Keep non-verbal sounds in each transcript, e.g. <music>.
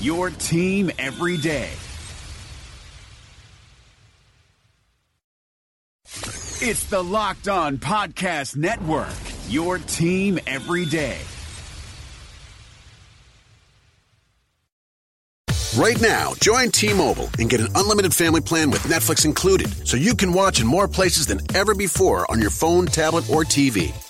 your team every day. It's the Locked On Podcast Network, your team every day. Right now, join T Mobile and get an unlimited family plan with Netflix included so you can watch in more places than ever before on your phone, tablet, or TV.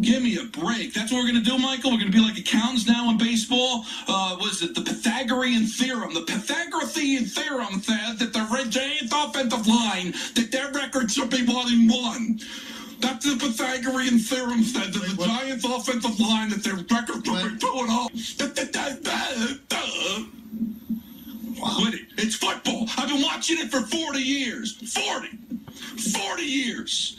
Give me a break. That's what we're going to do, Michael. We're going to be like accountants now in baseball. Uh, was it the Pythagorean theorem? The Pythagorean theorem says that the Red Giants offensive line, that their record should be one and one. That's the Pythagorean theorem said that the Giants offensive line, that their record should be two and oh. Quit it. It's football. I've been watching it for 40 years. 40. 40 years.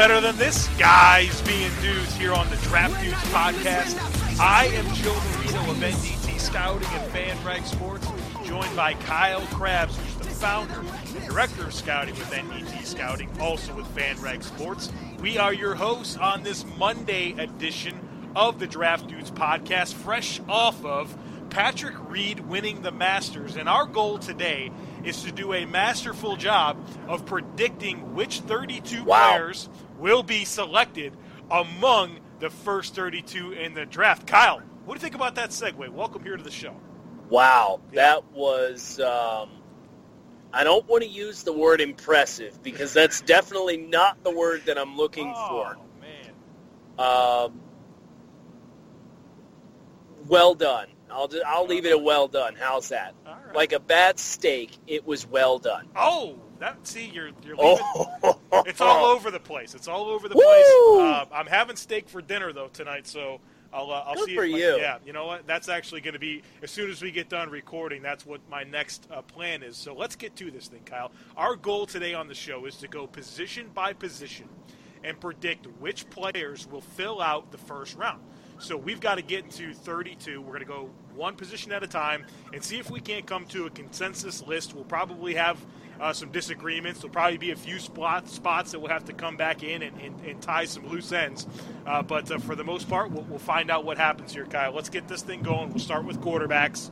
Better than this? Guys being dudes here on the Draft Dudes podcast. I am Joe Marino of NDT Scouting and FanRag Sports, joined by Kyle Crabbs, who's the founder and director of scouting with NDT Scouting, also with FanRag Sports. We are your hosts on this Monday edition of the Draft Dudes podcast, fresh off of Patrick Reed winning the Masters. And our goal today is to do a masterful job of predicting which 32 Wow. players will be selected among the first 32 in the draft. Kyle, what do you think about that segue? Welcome here to the show. Wow, that was. Um, I don't want to use the word impressive because that's definitely not the word that I'm looking for. Oh, man. Um, well done. I'll just, I'll leave it at well done. How's that? Right. Like a bad steak, it was well done. Oh, that see, you're you're leaving. Oh, <laughs> It's all over the place. It's all over the Woo! place. Uh, I'm having steak for dinner though tonight, so I'll uh, I'll Good see. for if you. Yeah, you know what? That's actually going to be as soon as we get done recording. That's what my next uh, plan is. So let's get to this thing, Kyle. Our goal today on the show is to go position by position and predict which players will fill out the first round. So we've got to get to 32. We're going to go one position at a time and see if we can't come to a consensus list. We'll probably have uh, some disagreements. There'll probably be a few spot, spots that we'll have to come back in and, and, and tie some loose ends. Uh, but uh, for the most part, we'll, we'll find out what happens here, Kyle. Let's get this thing going. We'll start with quarterbacks.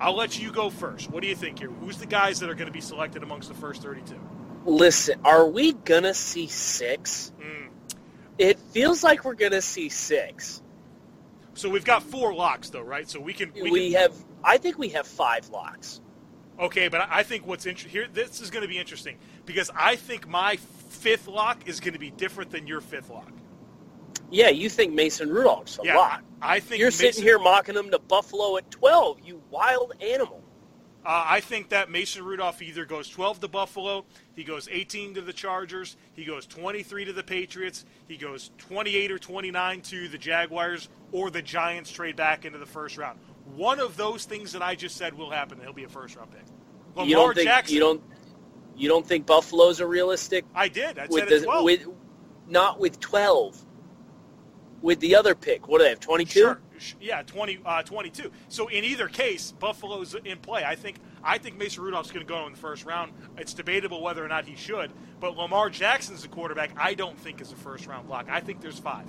I'll let you go first. What do you think here? Who's the guys that are going to be selected amongst the first 32? Listen, are we gonna see six? Mm. It feels like we're gonna see six. So we've got four locks, though, right? So we can. We, We, can, have. I think we have five locks. Okay, but I think what's interesting here, this is going to be interesting because I think my fifth lock is going to be different than your fifth lock. Yeah, you think Mason Rudolph's a Yeah, lock. I think You're Mason- sitting here mocking him to Buffalo at 12, you wild animal. Uh, I think that Mason Rudolph either goes 12 to Buffalo, he goes 18 to the Chargers, he goes 23 to the Patriots, he goes 28 or 29 to the Jaguars, or the Giants trade back into the first round. One of those things that I just said will happen. He'll be a first round pick. Lamar you don't think Jackson. you don't you don't think Buffalo's a realistic I did. I with said the 12. with not with 12. with the other pick. What do they have? Twenty two. Sure. Yeah, 20, uh, 22. So in either case, Buffalo's in play. I think I think Mason Rudolph's going to go in the first round. It's debatable whether or not he should, but Lamar Jackson's the quarterback. I don't think is a first round block. I think there's five.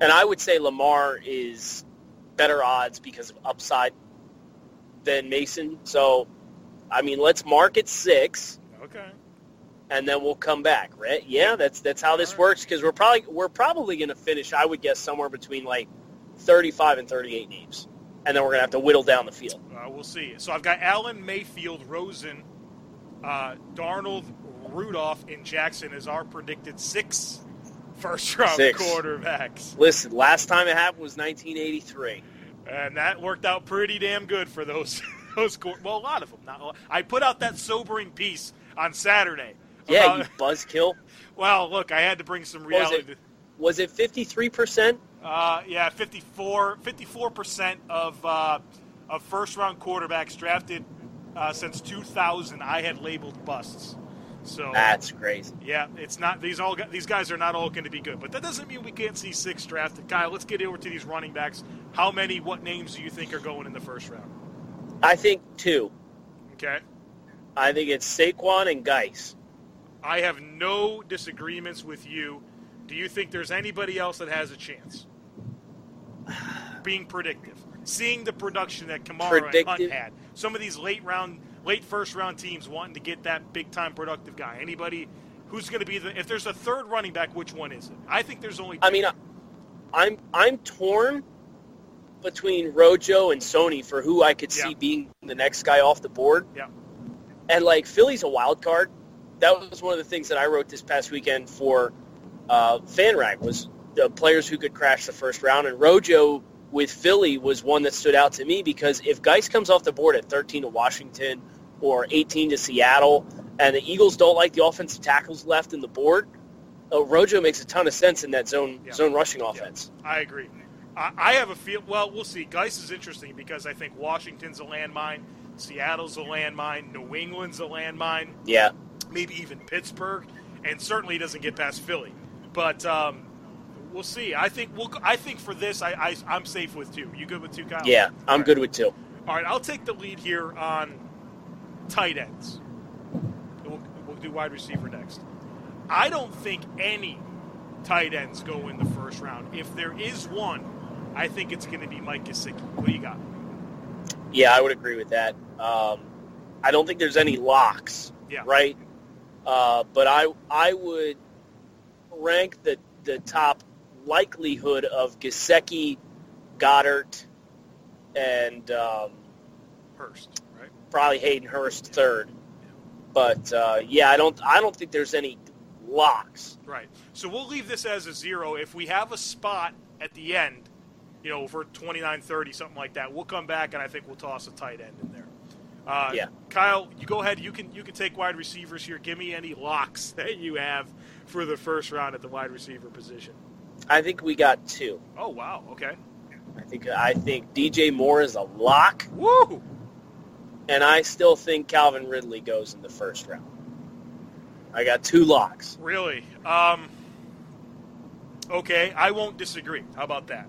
And I would say Lamar is better odds because of upside than Mason. So, I mean, let's mark it six, Okay. And then we'll come back, right? Yeah, that's that's how this works because we're probably we're probably going to finish. I would guess somewhere between like thirty-five and thirty-eight names, and then we're going to have to whittle down the field. Uh, we'll see. So I've got Allen, Mayfield, Rosen, uh, Darnold, Rudolph, and Jackson as our predicted six first round Six. quarterbacks. Listen, last time it happened was 1983. and that worked out pretty damn good for those <laughs> those well a lot of them. Not. I put out that sobering piece on Saturday. Yeah, about- you buzzkill. <laughs> well, look, I had to bring some was reality. it? Was it 53%? Uh, yeah, 54 percent of uh, of first round quarterbacks drafted uh, since 2000 I had labeled busts. So That's crazy. yeah, it's not these all these guys are not all going to be good, but that doesn't mean we can't see six drafted. Kyle, let's get over to these running backs. How many? What names do you think are going in the first round? I think two. Okay. I think it's Saquon and Guice. I have no disagreements with you. Do you think there's anybody else that has a chance? <sighs> Being predictive, seeing the production that Kamara and Hunt had. Some of these late round, late first round teams wanting to get that big time productive guy. Anybody who's going to be the? If there's a third running back, which one is it? I think there's only. Two. I mean, I'm I'm torn between Rojo and Sony for who I could see being the next guy off the board. Yeah. And like Philly's a wild card. That was one of the things that I wrote this past weekend for uh, FanRag was the players who could crash the first round. And Rojo with Philly was one that stood out to me because if Guice comes off the board at 13 to Washington or 18 to Seattle, and the Eagles don't like the offensive tackles left in the board, uh, Rojo makes a ton of sense in that zone Yeah. zone rushing Yeah, offense. I agree. I, I have a feel. Well, we'll see. Guice is interesting because I think Washington's a landmine, Seattle's a landmine, New England's a landmine. Yeah. Maybe even Pittsburgh, and certainly doesn't get past Philly. But um, we'll see. I think we'll. I think for this, I, I I'm safe with two. You good with two, Kyle? Yeah, I'm good with two. All right, I'll take the lead here on tight ends. We'll, we'll do wide receiver next. I don't think any tight ends go in the first round. If there is one, I think it's going to be Mike Gesicki. What do you got? Yeah, I would agree with that. Um, I don't think there's any locks, Yeah. right? Uh, but I I would rank the the top likelihood of Gesicki, Goedert, and um, Hurst, right? probably Hayden Hurst third. But uh, yeah, I don't I don't think there's any locks. Right. So we'll leave this as a zero. If we have a spot at the end, you know, for 29 30, something like that, we'll come back and I think we'll toss a tight end in there. Uh, Yeah. Kyle, you go ahead. You can you can take wide receivers here. Give me any locks <laughs> that you have for the first round at the wide receiver position. I think we got two. Oh wow. Okay. I think I think DJ Moore is a lock, Woo. and I still think Calvin Ridley goes in the first round. I got two locks. Really? Um. Okay, I won't disagree. How about that?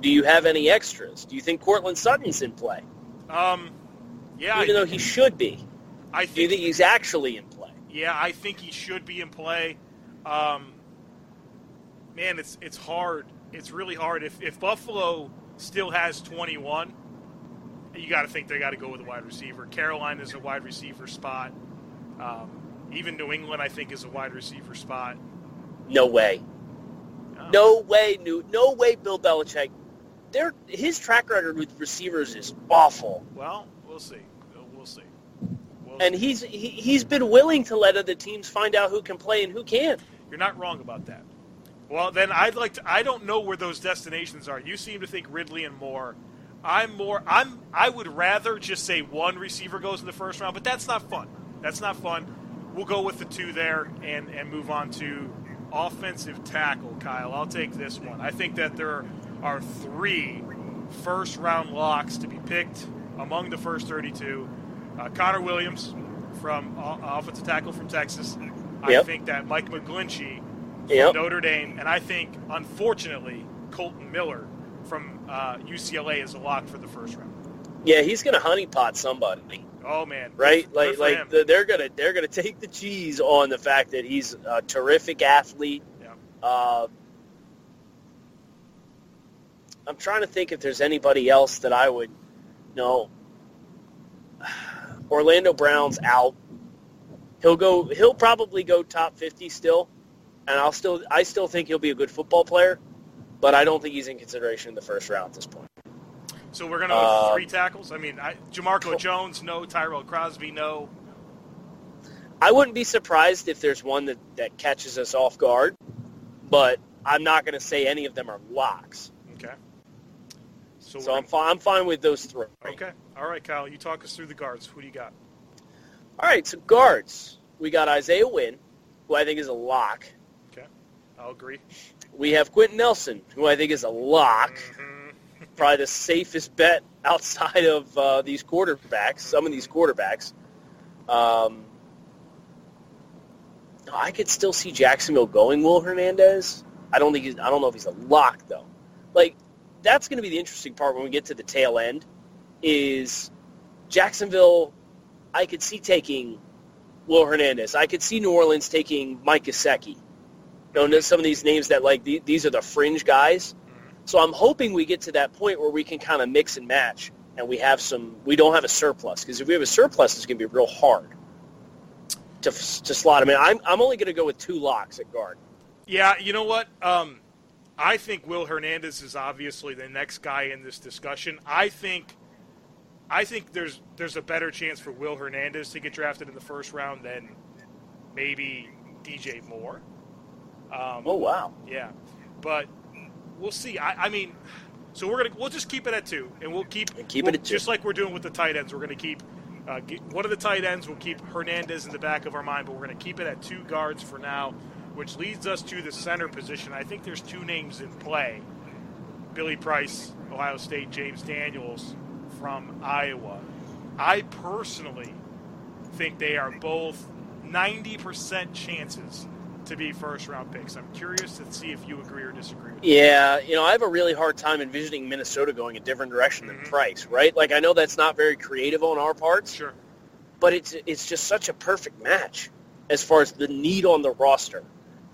Do you have any extras? Do you think Courtland Sutton's in play, Um. Yeah. even I, though he should be? I Do you think he's actually in play? Yeah, I think he should be in play. Um, man, it's it's hard. It's really hard. If if Buffalo still has 21, you got to think they got to go with a wide receiver. Carolina is a wide receiver spot. Um, even New England, I think, is a wide receiver spot. No way. Oh. No way, New. No way, Bill Belichick. Their his track record with receivers is awful, Well, we'll see. We'll see. We'll and see. he's he, he's been willing to let other teams find out who can play and who can't. You're not wrong about that. Well, then I'd like to. I don't know where those destinations are. You seem to think Ridley and Moore. I'm more. I'm. I would rather just say one receiver goes in the first round, but that's not fun. That's not fun. We'll go with the two there and and move on to offensive tackle. Kyle, I'll take this one. I think that there are three first round locks to be picked among the first 32. Uh, Connor Williams from uh, offensive tackle from Texas. I Yep. think that Mike McGlinchey from Yep. Notre Dame, and I think, unfortunately, Kolton Miller from uh, UCLA is a lock for the first round. Yeah, he's going to honeypot somebody, Oh man, right? Good Like for like the, they're gonna they're gonna take the cheese on the fact that he's a terrific athlete. Yeah. Uh, I'm trying to think if there's anybody else that I would know. <sighs> Orlando Brown's out. He'll go. He'll probably go top 50 still, and I'll still. I still think he'll be a good football player, but I don't think he's in consideration in the first round at this point. So we're gonna have Uh, three tackles. I mean, I, Jamarco Jones, no. Tyrell Crosby, no. I wouldn't be surprised if there's one that, that catches us off guard, but I'm not going to say any of them are locks. Okay. So, So I'm fine. I'm fine with those three. okay. All right, Kyle. You talk us through the guards. Who do you got? All right. So guards, we got Isaiah Wynn, who I think is a lock. Okay. I'll agree. We have Quenton Nelson, who I think is a lock. Mhm. Probably the safest bet <laughs> outside of uh, these quarterbacks. Some of these quarterbacks. Um, I could still see Jacksonville going Will Hernandez. I don't think he's, I don't know if he's a lock though. Like that's going to be the interesting part when we get to the tail end. Is Jacksonville? I could see taking Will Hernandez. I could see New Orleans taking Mike Gesicki. You know, some of these names that like the, these are the fringe guys. So I'm hoping we get to that point where we can kind of mix and match, and we have some. We don't have a surplus because if we have a surplus, it's going to be real hard to to slot him in. I'm I'm only going to go with two locks at guard. Yeah, you know what? Um, I think Will Hernandez is obviously the next guy in this discussion. I think, I think there's there's a better chance for Will Hernandez to get drafted in the first round than maybe DJ Moore. Um, Oh wow! Yeah, but we'll see. I, I mean, so we're gonna we'll just keep it at two, and we'll keep And keep it we'll- at two. just like we're doing with the tight ends. We're gonna keep uh, get, one of the tight ends. We'll keep Hernandez in the back of our mind, but we're gonna keep it at two guards for now, which leads us to the center position. I think there's two names in play: Billy Price, Ohio State, James Daniels from Iowa. I personally think they are both 90% chances to be first round picks. I'm curious to see if you agree or disagree. Yeah, you know, I have a really hard time envisioning Minnesota going a different direction than mm-hmm. Price. Right? Like I know that's not very creative on our parts, Sure. but it's it's just such a perfect match as far as the need on the roster.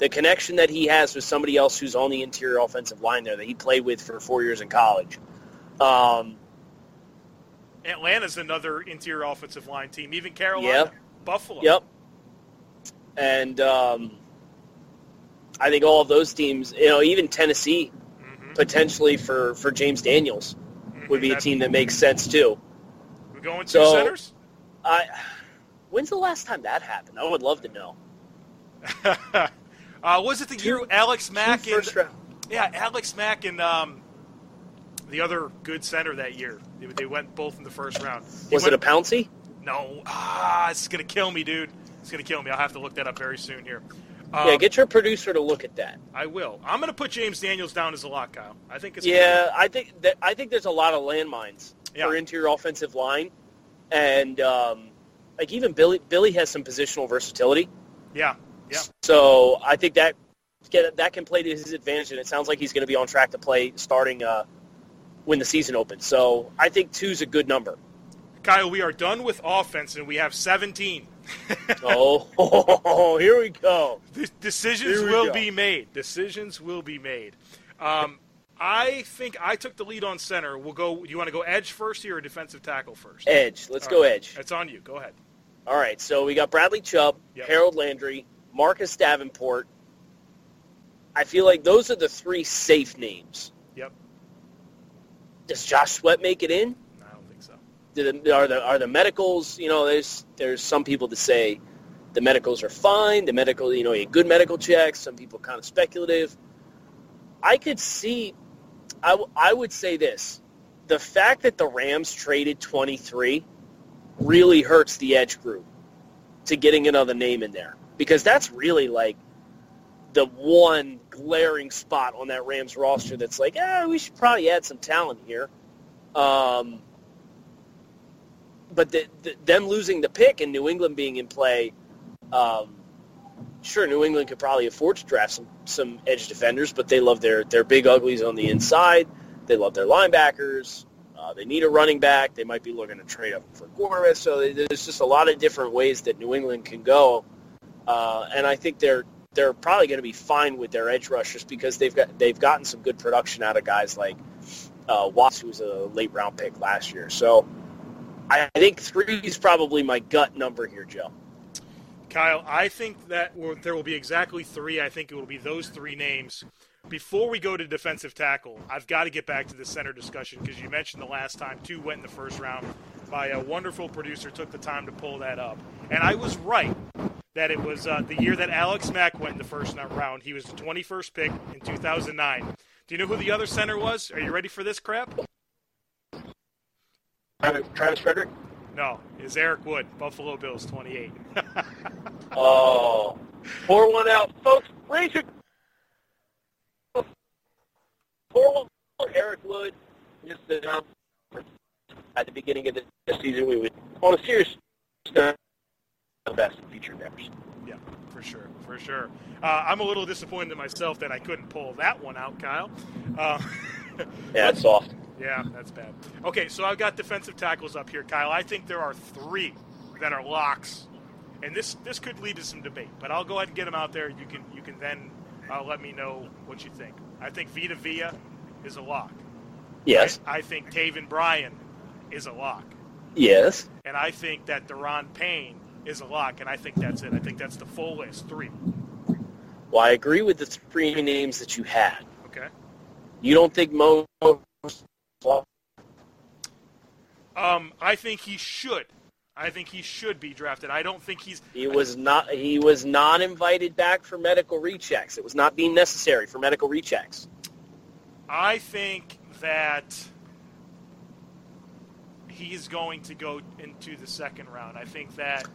The connection that he has with somebody else who's on the interior offensive line there that he played with for four years in college. Um, Atlanta's another interior offensive line team. Even Carolina, Yep. Buffalo. Yep. And um, I think all of those teams, you know, even Tennessee, Mhm. potentially for, for James Daniels, would be a team that makes sense too. We're going two So- centers. I, when's the last time that happened? I would love to know. <laughs> uh, was it the year Alex Mack Two and first round. yeah, Alex Mack and um, the other good center that year? They, they went both in the first round. He Was it a went- Pouncey? No. Ah, it's gonna kill me, dude. It's gonna kill me. I'll have to look that up very soon here. Um, yeah, get your producer to look at that. I will. I'm gonna put James Daniels down as a lock, Kyle. I think it's Yeah, I think that I think there's a lot of landmines Yeah. for interior offensive line, and um, like even Billy Billy has some positional versatility. Yeah. Yeah. So I think that that can play to his advantage, and it sounds like he's going to be on track to play starting uh, when the season opens. So I think two's a good number. Kyle, we are done with offense, and we have 17. <laughs> oh, <laughs> here we go. De- Decisions we will go. be made. Decisions will be made. Um, I think I took the lead on center. We'll go. Do you want to go edge first here or defensive tackle first? Edge. Let's All go right. edge. It's on you. Go ahead. All right. So we got Bradley Chubb, Yep. Harold Landry, Marcus Davenport. I feel like those are the three safe names. Yep. Does Josh Sweat make it in? I don't think so. Do the, are the are the medicals? You know, there's there's some people that say the medicals are fine. The medical, you know, you good medical checks. Some people kind of speculative. I could see. I, w- I would say this: the fact that the Rams traded 23 really hurts the edge group to getting another name in there because that's really like the one glaring spot on that Rams roster that's like, ah, we should probably add some talent here. Um, but the, the, them losing the pick and New England being in play, um, sure, New England could probably afford to draft some, some edge defenders, but they love their, their big uglies on the inside. They love their linebackers. Uh, they need a running back. They might be looking to trade up for quarterback. So there's just a lot of different ways that New England can go. Uh, and I think they're they're probably going to be fine with their edge rushers because they've got they've gotten some good production out of guys like uh, Watts, who was a late round pick last year. So I think three is probably my gut number here, Joe. Kyle, I think that there will be exactly three. I think it will be those three names. Before we go to defensive tackle, I've got to get back to the center discussion because you mentioned the last time two went in the first round. My a wonderful producer took the time to pull that up, and I was right that it was uh, the year that Alex Mack went in the first round. He was the 21st pick in 2009. Do you know who the other center was? Are you ready for this crap? Travis Frederick? No, it's Eric Wood, Buffalo Bills, 28. <laughs> oh, pour one out, folks. Raise your pour one. Eric Wood. Just at the beginning of the season, we would on a serious the best featured members. Yeah, for sure, for sure. Uh, I'm a little disappointed in myself that I couldn't pull that one out, Kyle. Uh, <laughs> yeah, it's soft. Yeah, that's bad. Okay, so I've got defensive tackles up here, Kyle. I think there are three that are locks, and this this could lead to some debate. But I'll go ahead and get them out there. You can you can then uh, let me know what you think. I think Vita Vea is a lock. Yes. I, I think Taven Bryan is a lock. Yes. And I think that Daron Payne is a lock, and I think that's it. I think that's the full list, three. Well, I agree with the three names that you had. Okay. You don't think Mo? Um, I think he should. I think he should be drafted. I don't think he's. He was not. He was not invited back for medical rechecks. It was not being necessary for medical rechecks. I think that he's going to go into the second round. I think that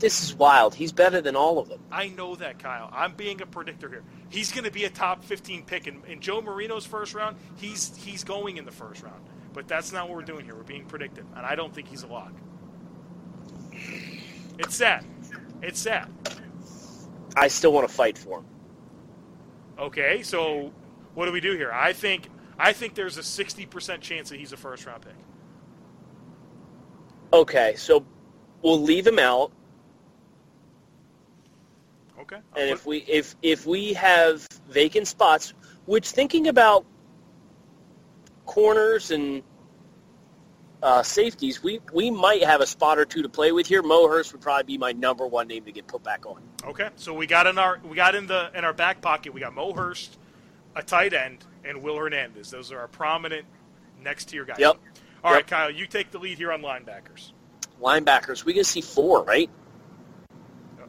this is wild. He's better than all of them. I know that, Kyle. I'm being a predictor here. He's going to be a top 15 pick in, in Joe Marino's first round. He's he's going in the first round. But that's not what we're doing here. We're being predictive, and I don't think he's a lock. It's sad. It's sad. I still want to fight for him. Okay, so what do we do here? I think I think there's a 60% chance that he's a first round pick. Okay, so we'll leave him out. Okay. and if we if if we have vacant spots, which thinking about corners and uh, safeties, we we might have a spot or two to play with here. Mo Hurst would probably be my number one name to get put back on. Okay, so we got in our we got in the in our back pocket. We got Mo Hurst, a tight end, and Will Hernandez. Those are our prominent next tier guys. Yep. All yep. right, Kyle, you take the lead here on linebackers. Linebackers, we can see four, right?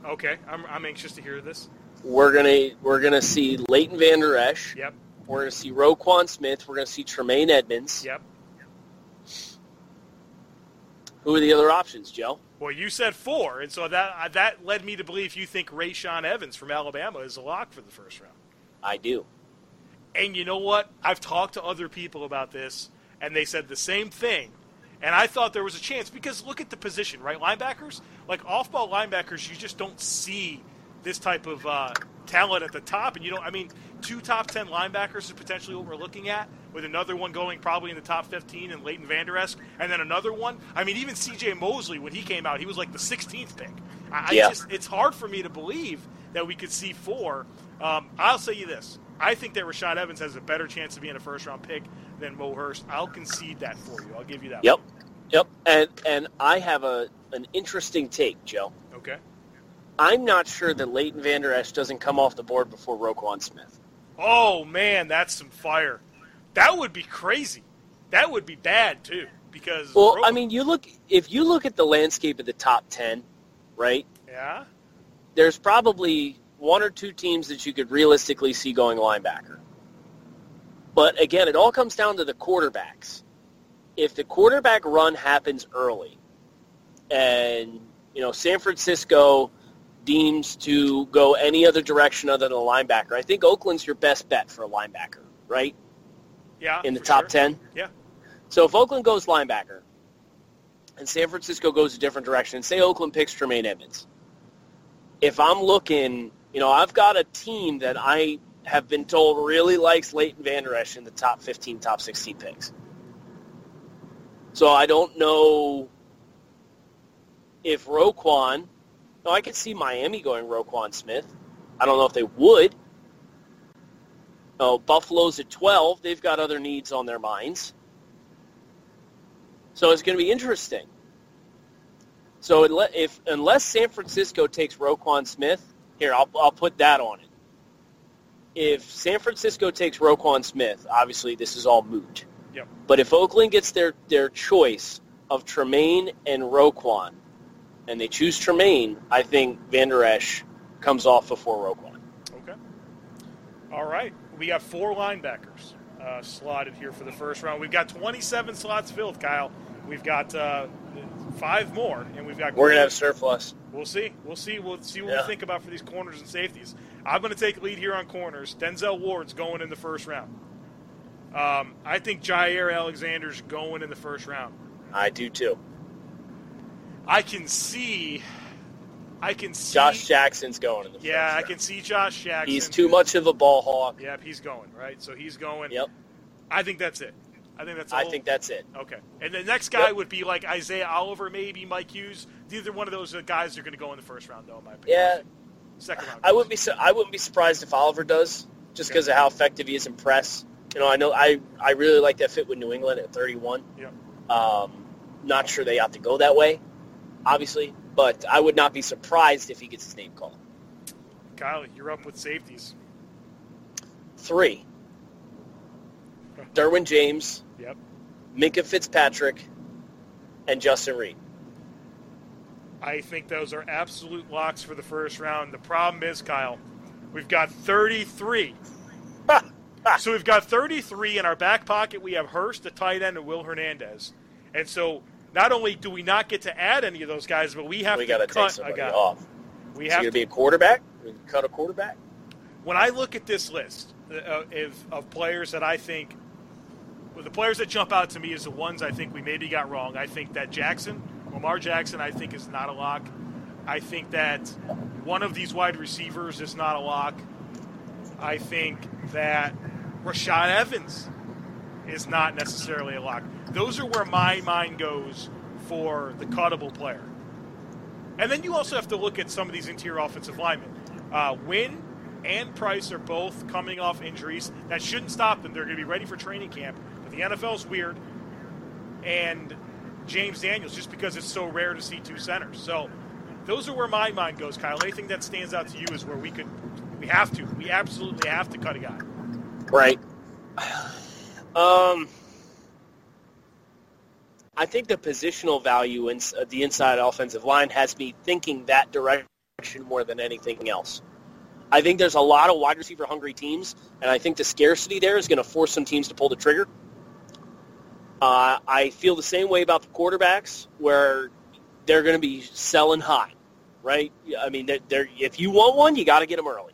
Okay, I'm, I'm anxious to hear this. We're gonna we're gonna see Leighton Vander Esch. Yep. We're gonna see Roquan Smith. We're gonna see Tremaine Edmunds. Yep. Who are the other options, Joe? Well, you said four, and so that uh, that led me to believe you think Rashaan Evans from Alabama is a lock for the first round. I do. And you know what? I've talked to other people about this, and they said the same thing. And I thought there was a chance because look at the position, right? Linebackers, like off-ball linebackers, you just don't see this type of uh, talent at the top. And you don't, I mean, two top 10 linebackers is potentially what we're looking at, with another one going probably in the top 15 and Leighton Vander Esch, and then another one. I mean, even C.J. Mosley, when he came out, he was like the 16th pick. I, yeah. I just, it's hard for me to believe that we could see four. Um, I'll say you this. I think that Rashad Evans has a better chance of being a first round pick than Mo Hurst. I'll concede that for you. I'll give you that. Yep. Yep. And and I have a an interesting take, Joe. Okay. I'm not sure that Leighton Vander Esch doesn't come off the board before Roquan Smith. Oh man, that's some fire. That would be crazy. That would be bad too, because well, Ro- I mean, you look if you look at the landscape of the top ten, right? Yeah. There's probably one or two teams that you could realistically see going linebacker. But again, it all comes down to the quarterbacks. If the quarterback run happens early, and you know San Francisco deems to go any other direction other than a linebacker, I think Oakland's your best bet for a linebacker, right? Yeah. In the top sure. ten. Yeah. So if Oakland goes linebacker, and San Francisco goes a different direction, and say Oakland picks Tremaine Edmunds, if I'm looking, you know, I've got a team that I have been told really likes Leighton Vander Esch in the top 15, top 16 picks. So I don't know if Roquan. No, I could see Miami going Roquan Smith. I don't know if they would. No, Buffalo's at 12. They've got other needs on their minds. So it's going to be interesting. So if unless San Francisco takes Roquan Smith, here I'll I'll put that on it. If San Francisco takes Roquan Smith, obviously this is all moot. Yep. But if Oakland gets their their choice of Tremaine and Roquan, and they choose Tremaine, I think Vander Esch comes off before Roquan. Okay. All right. We got four linebackers uh, slotted here for the first round. We've got 27 slots filled, Kyle. We've got uh, five more, and we've got. We're gonna have surplus. We'll see. We'll see. We'll see what Yeah. we think about for these corners and safeties. I'm going to take lead here on corners. Denzel Ward's going in the first round. Um, I think Jaire Alexander's going in the first round. I do too. I can see. I can see. Josh Jackson's going in the Yeah, first I can see Josh Jackson. He's too much of a ball hawk. Yep, he's going right. So he's going. Yep. I think that's it. I think that's. I all- think that's it. Okay. And the next guy Yep. would be like Isaiah Oliver, maybe Mike Hughes. Neither one of those guys are going to go in the first round, though. In my opinion. Yeah, Second round. I wouldn't be su- I wouldn't be surprised if Oliver does, just Okay. because of how effective he is in press. You know, I know I I really like that fit with New England at 31. Yep. Um, not sure they have to go that way, obviously, but I would not be surprised if he gets his name called. Kyle, you're up with safeties. Three. <laughs> Derwin James, Yep. Minkah Fitzpatrick, and Justin Reid. I think those are absolute locks for the first round. The problem is, Kyle, we've got 33. <laughs> so we've got 33 in our back pocket. We have Hurst, the tight end, and Will Hernandez. And so not only do we not get to add any of those guys, but we have we to got to cut take a guy. off. We Is have going to to be a quarterback? We cut a quarterback? when I look at this list uh, of, of players that I think, well, the players that jump out to me is the ones I think we maybe got wrong. I think that Jackson, Lamar Jackson, I think is not a lock. I think that one of these wide receivers is not a lock. I think that Rashad Evans is not necessarily a lock. Those are where my mind goes for the cuttable player. And then you also have to look at some of these interior offensive linemen. Uh, Wynn and Price are both coming off injuries. That shouldn't stop them. They're going to be ready for training camp. The NFL's weird. And James Daniels, just because it's so rare to see two centers. So those are where my mind goes, Kyle. Anything that stands out to you is where we could, we have to, we absolutely have to cut a guy. Right. Um, I think the positional value in uh, the inside offensive line has me thinking that direction more than anything else. I think there's a lot of wide receiver hungry teams, and I think the scarcity there is going to force some teams to pull the trigger. Uh, I feel the same way about the quarterbacks, where they're going to be selling high, right? I mean, they're, they're, if you want one, you got to get them early.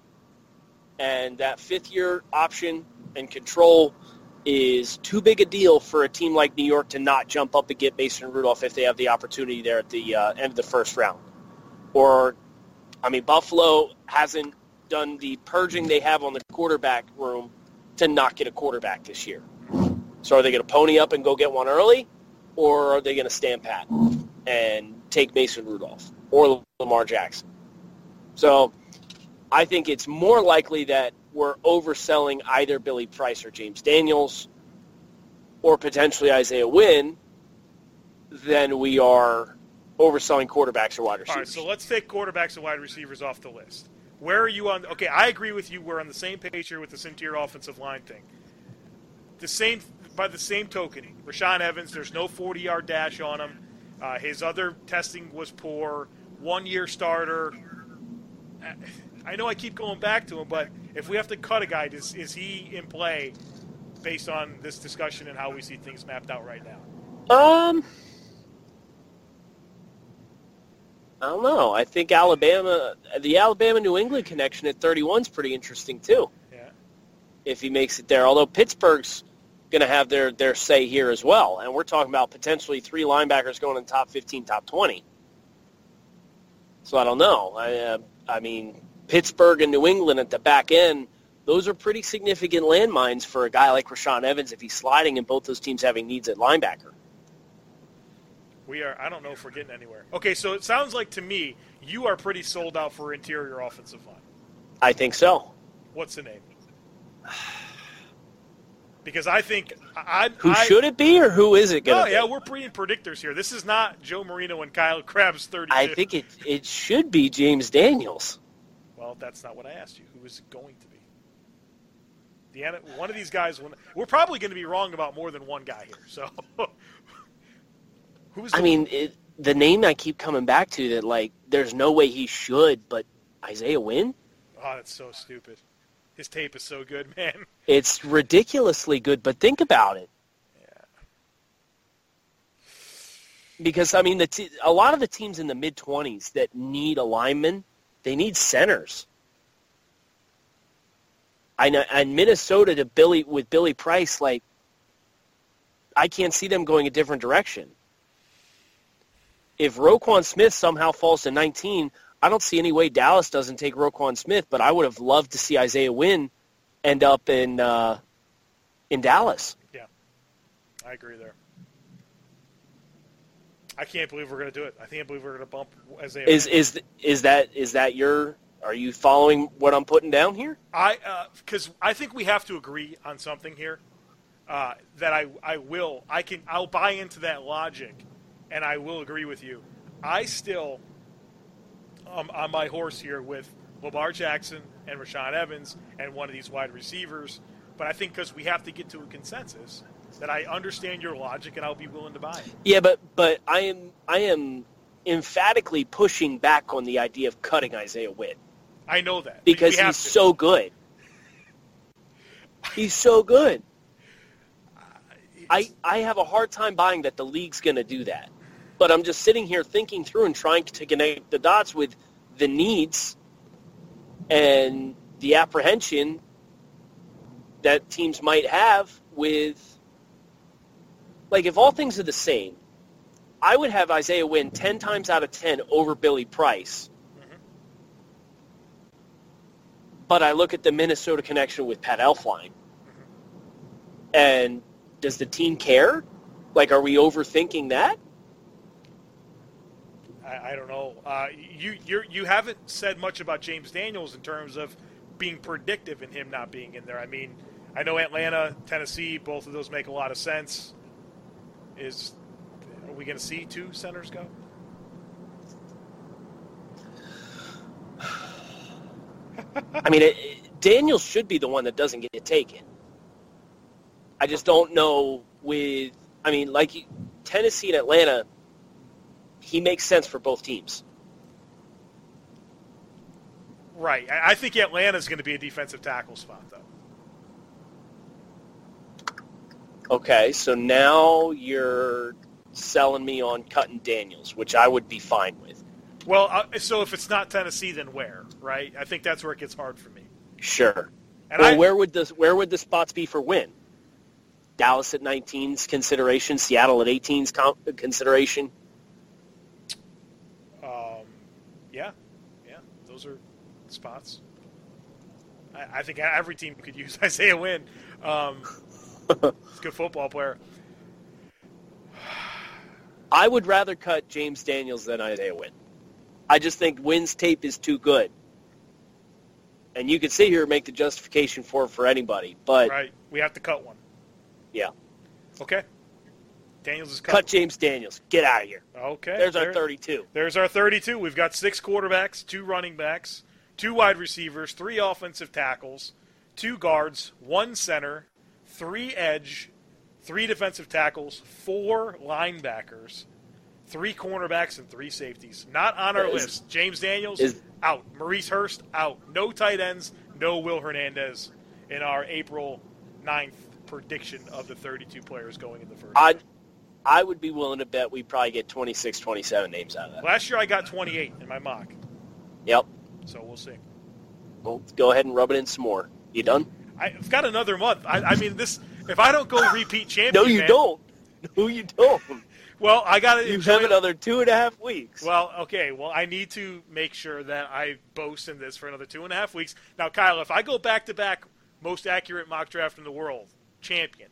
And that fifth year option and control is too big a deal for a team like New York to not jump up and get Mason Rudolph if they have the opportunity there at the uh, end of the first round. Or, I mean, Buffalo hasn't done the purging they have on the quarterback room to not get a quarterback this year. So are they going to pony up and go get one early, or are they going to stand pat and take Mason Rudolph or Lamar Jackson? So I think it's more likely that we're overselling either Billy Price or James Daniels or potentially Isaiah Wynn than we are overselling quarterbacks or wide receivers. All right, so let's take quarterbacks and wide receivers off the list. Where are you on? Okay, I agree with you. We're on the same page here with this interior offensive line thing. The same, by the same tokening, Rashaan Evans. There's no 40-yard dash on him. Uh, his other testing was poor. one year starter. I know I keep going back to him, but if we have to cut a guy, is, is he in play based on this discussion and how we see things mapped out right now? Um, I don't know. I think Alabama, the Alabama New England connection at 31 is pretty interesting too. Yeah. If he makes it there, although Pittsburgh's going to have their their say here as well, and we're talking about potentially three linebackers going in top 15, top 20. So I don't know. I uh, I mean Pittsburgh and New England at the back end. Those are pretty significant landmines for a guy like Rashaan Evans if he's sliding and both those teams having needs at linebacker. We are. I don't know if we're getting anywhere. Okay, so it sounds like to me you are pretty sold out for interior offensive line. I think so. What's the name? <sighs> Because I think I. Who I, should it be, or who is it going to Oh be? yeah, we're being predictors here. This is not Joe Marino and Kyle Crabbs thirty. I think it it should be James Daniels. Well, that's not what I asked you. Who is it going to be? The one of these guys. We're probably going to be wrong about more than one guy here. So, <laughs> who's? I mean, it, the name I keep coming back to that like there's no way he should, but Isaiah Wynn. Oh, that's so stupid. His tape is so good, <laughs> man. It's ridiculously good, but think about it. Yeah. Because I mean, the t- a lot of the teams in the mid twenties that need a lineman, they need centers. I know, and Minnesota to Billy with Billy Price, like I can't see them going a different direction. If Roquan Smith somehow falls to 19, I don't see any way Dallas doesn't take Roquan Smith, but I would have loved to see Isaiah Wynn end up in uh, in Dallas. Yeah, I agree there. I can't believe we're going to do it. I can't believe we're going to bump Isaiah. Is is is that is that your? Are you following what I'm putting down here? I because I think we have to agree on something here. Uh, that I I will I can I'll buy into that logic, and I will agree with you. I still um, on my horse here with Lamar Jackson and Rashaan Evans and one of these wide receivers. But I think because we have to get to a consensus, that I understand your logic and I'll be willing to buy it. Yeah, but but I am I am emphatically pushing back on the idea of cutting Isaiah Wynn I know that because he's to. so good. He's so good. I I have a hard time buying that the league's going to do that. But I'm just sitting here thinking through and trying to connect the dots with the needs and the apprehension that teams might have with like if all things are the same, I would have Isaiah Wynn 10 times out of 10 over Billy Price. But I look at the Minnesota connection with Pat Elflein. And does the team care? Like, are we overthinking that? I, I don't know. Uh, you you you haven't said much about James Daniels in terms of being predictive in him not being in there. I mean, I know Atlanta, Tennessee, both of those make a lot of sense. Is are we going to see two centers go? I mean, it, it- Daniels should be the one that doesn't get taken. I just don't know with, I mean, like Tennessee and Atlanta, he makes sense for both teams. Right. I, I think Atlanta's going to be a defensive tackle spot, though. Okay, so now you're selling me on cutting Daniels, which I would be fine with. Well, uh, so if it's not Tennessee, then where? Right. I think that's where it gets hard for me. Sure. And well, I, where would the where would the spots be for Wynn? Dallas at 19's consideration, Seattle at 18's con- consideration. Um, yeah, yeah, those are spots. I, I think every team could use <laughs> Isaiah Wynn. Um, he's a good football player. I would rather cut James Daniels than Isaiah Wynn. I just think Wynn's tape is too good. And you could sit here and make the justification for for anybody, but Right. We have to cut one. yeah, Okay. Daniels is cut. cut James Daniels. Get out of here. Okay. There's our 32. There's our 32. We've got six quarterbacks, two running backs, two wide receivers, three offensive tackles, two guards, one center, three edge, three defensive tackles, four linebackers, Three cornerbacks and three safeties. Not on our Is- list. James Daniels, is- out. Maurice Hurst, out. No tight ends, no Will Hernandez in our April 9th prediction of the 32 players going in the first. I I would be willing to bet we probably get 26, 27 names out of that. Last year I got 28 in my mock, Yep. so we'll see. Well, go ahead and rub it in some more. You done? I've got another month. I, I mean, this. If I don't go <laughs> repeat champion, No, you man- don't. No, you don't. Well, I got to You have another two and a half weeks. Well, okay. Well, I need to make sure that I boast in this for another two and a half weeks. Now, Kyle, if I go back to back most accurate mock draft in the world champion,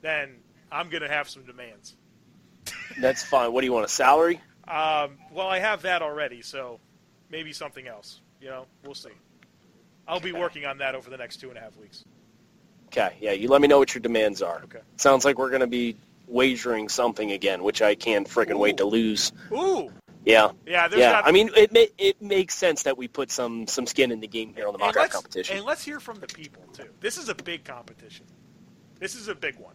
then I'm going to have some demands. <laughs> That's fine. What do you want? A salary? Um, well, I have that already, so maybe something else. You know, we'll see. I'll be working on that over the next two and a half weeks. Okay. Yeah. You let me know what your demands are. Okay. Sounds like we're going to be wagering something again, which I can't freaking wait to lose. Ooh, Yeah. yeah. There's Yeah. got, I mean, it ma- it makes sense that we put some some skin in the game here on the mock competition. and let's hear from the people too. This is a big competition. This is a big one.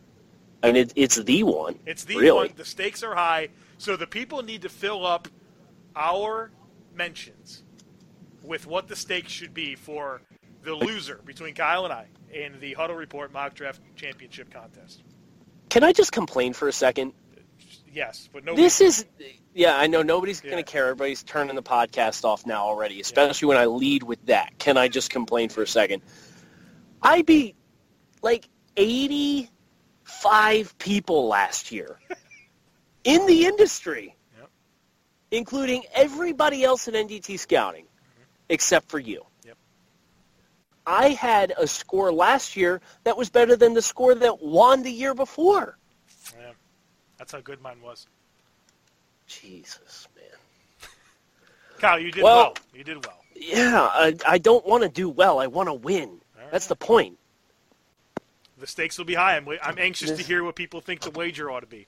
I mean, it, it's the one. It's the really. one. The stakes are high, so the people need to fill up our mentions with what the stakes should be for the loser between Kyle and I in the Huddle Report Mock Draft Championship contest. Can I just complain for a second? Yes, but no. This is, yeah, I know nobody's Yeah. going to care. Everybody's turning the podcast off now already, especially when I lead with that. Can I just complain for a second? I beat like 85 people last year <laughs> in the industry, Yep. including everybody else in NDT Scouting, except for you. Yep. I had a score last year that was better than the score that won the year before. Yeah, that's how good mine was. Jesus, man. <laughs> Kyle, you did Well- well. You did well. Yeah, I, I don't want to do well. I want to win. That's the point. The stakes will be high. I'm, I'm anxious to hear what people think the wager ought to be.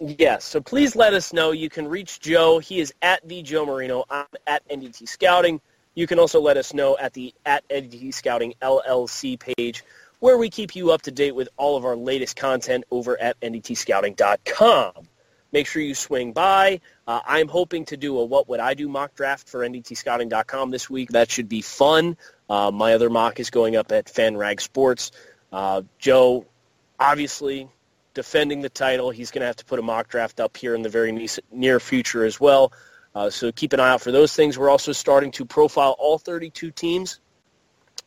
Yes, so please let us know. You can reach Joe. He is at the Joe Marino. I'm at NDT Scouting. You can also let us know at the at NDT Scouting LLC page, where we keep you up to date with all of our latest content over at ndtscouting.com. Make sure you swing by. Uh, I'm hoping to do a What Would I Do mock draft for ndtscouting.com this week. That should be fun. Uh, my other mock is going up at FanRag Sports. Uh, Joe, obviously, defending the title. He's going to have to put a mock draft up here in the very near future as well. Uh, so keep an eye out for those things. We're also starting to profile all 32 teams,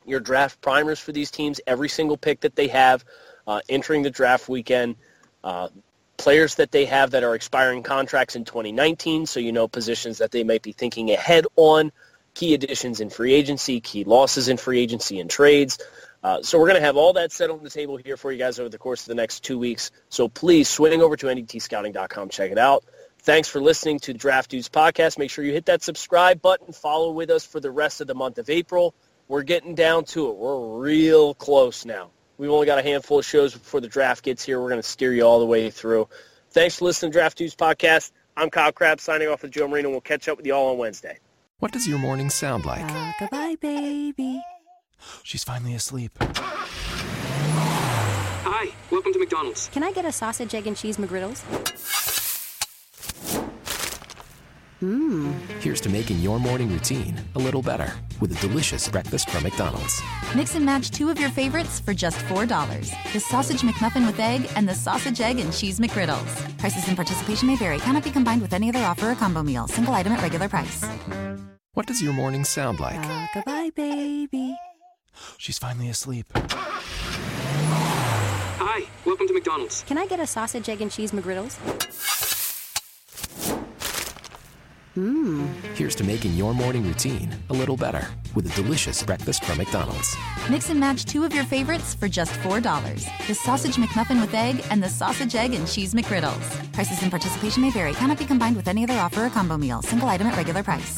your draft primers for these teams, every single pick that they have uh, entering the draft weekend, uh, players that they have that are expiring contracts in 2019, so you know positions that they might be thinking ahead on, key additions in free agency, key losses in free agency and trades. Uh, so we're going to have all that set on the table here for you guys over the course of the next two weeks. So please swing over to ndtscouting.com, check it out. Thanks for listening to the Draft Dudes podcast. Make sure you hit that subscribe button. Follow with us for the rest of the month of April. We're getting down to it. We're real close now. We've only got a handful of shows before the draft gets here. We're going to steer you all the way through. Thanks for listening to Draft Dudes podcast. I'm Kyle Crabbs signing off with Joe Marino. We'll catch up with you all on Wednesday. What does your morning sound like? Goodbye, baby. She's finally asleep. Hi, welcome to McDonald's. Can I get a sausage, egg, and cheese McGriddles? Mmm. Here's to making your morning routine a little better with a delicious breakfast from McDonald's. Mix and match two of your favorites for just $4. The Sausage McMuffin with egg and the Sausage, Egg, and Cheese McGriddles. Prices and participation may vary. Cannot be combined with any other offer or combo meal. Single item at regular price. What does your morning sound like? Goodbye, baby. She's finally asleep. Hi, welcome to McDonald's. Can I get a sausage, egg, and cheese McGriddles? Hmm. Here's to making your morning routine a little better with a delicious breakfast from McDonald's. Mix and match two of your favorites for just $4. The Sausage McMuffin with egg and the Sausage, Egg, and Cheese McGriddles. Prices and participation may vary. Cannot be combined with any other offer or combo meal. Single item at regular price.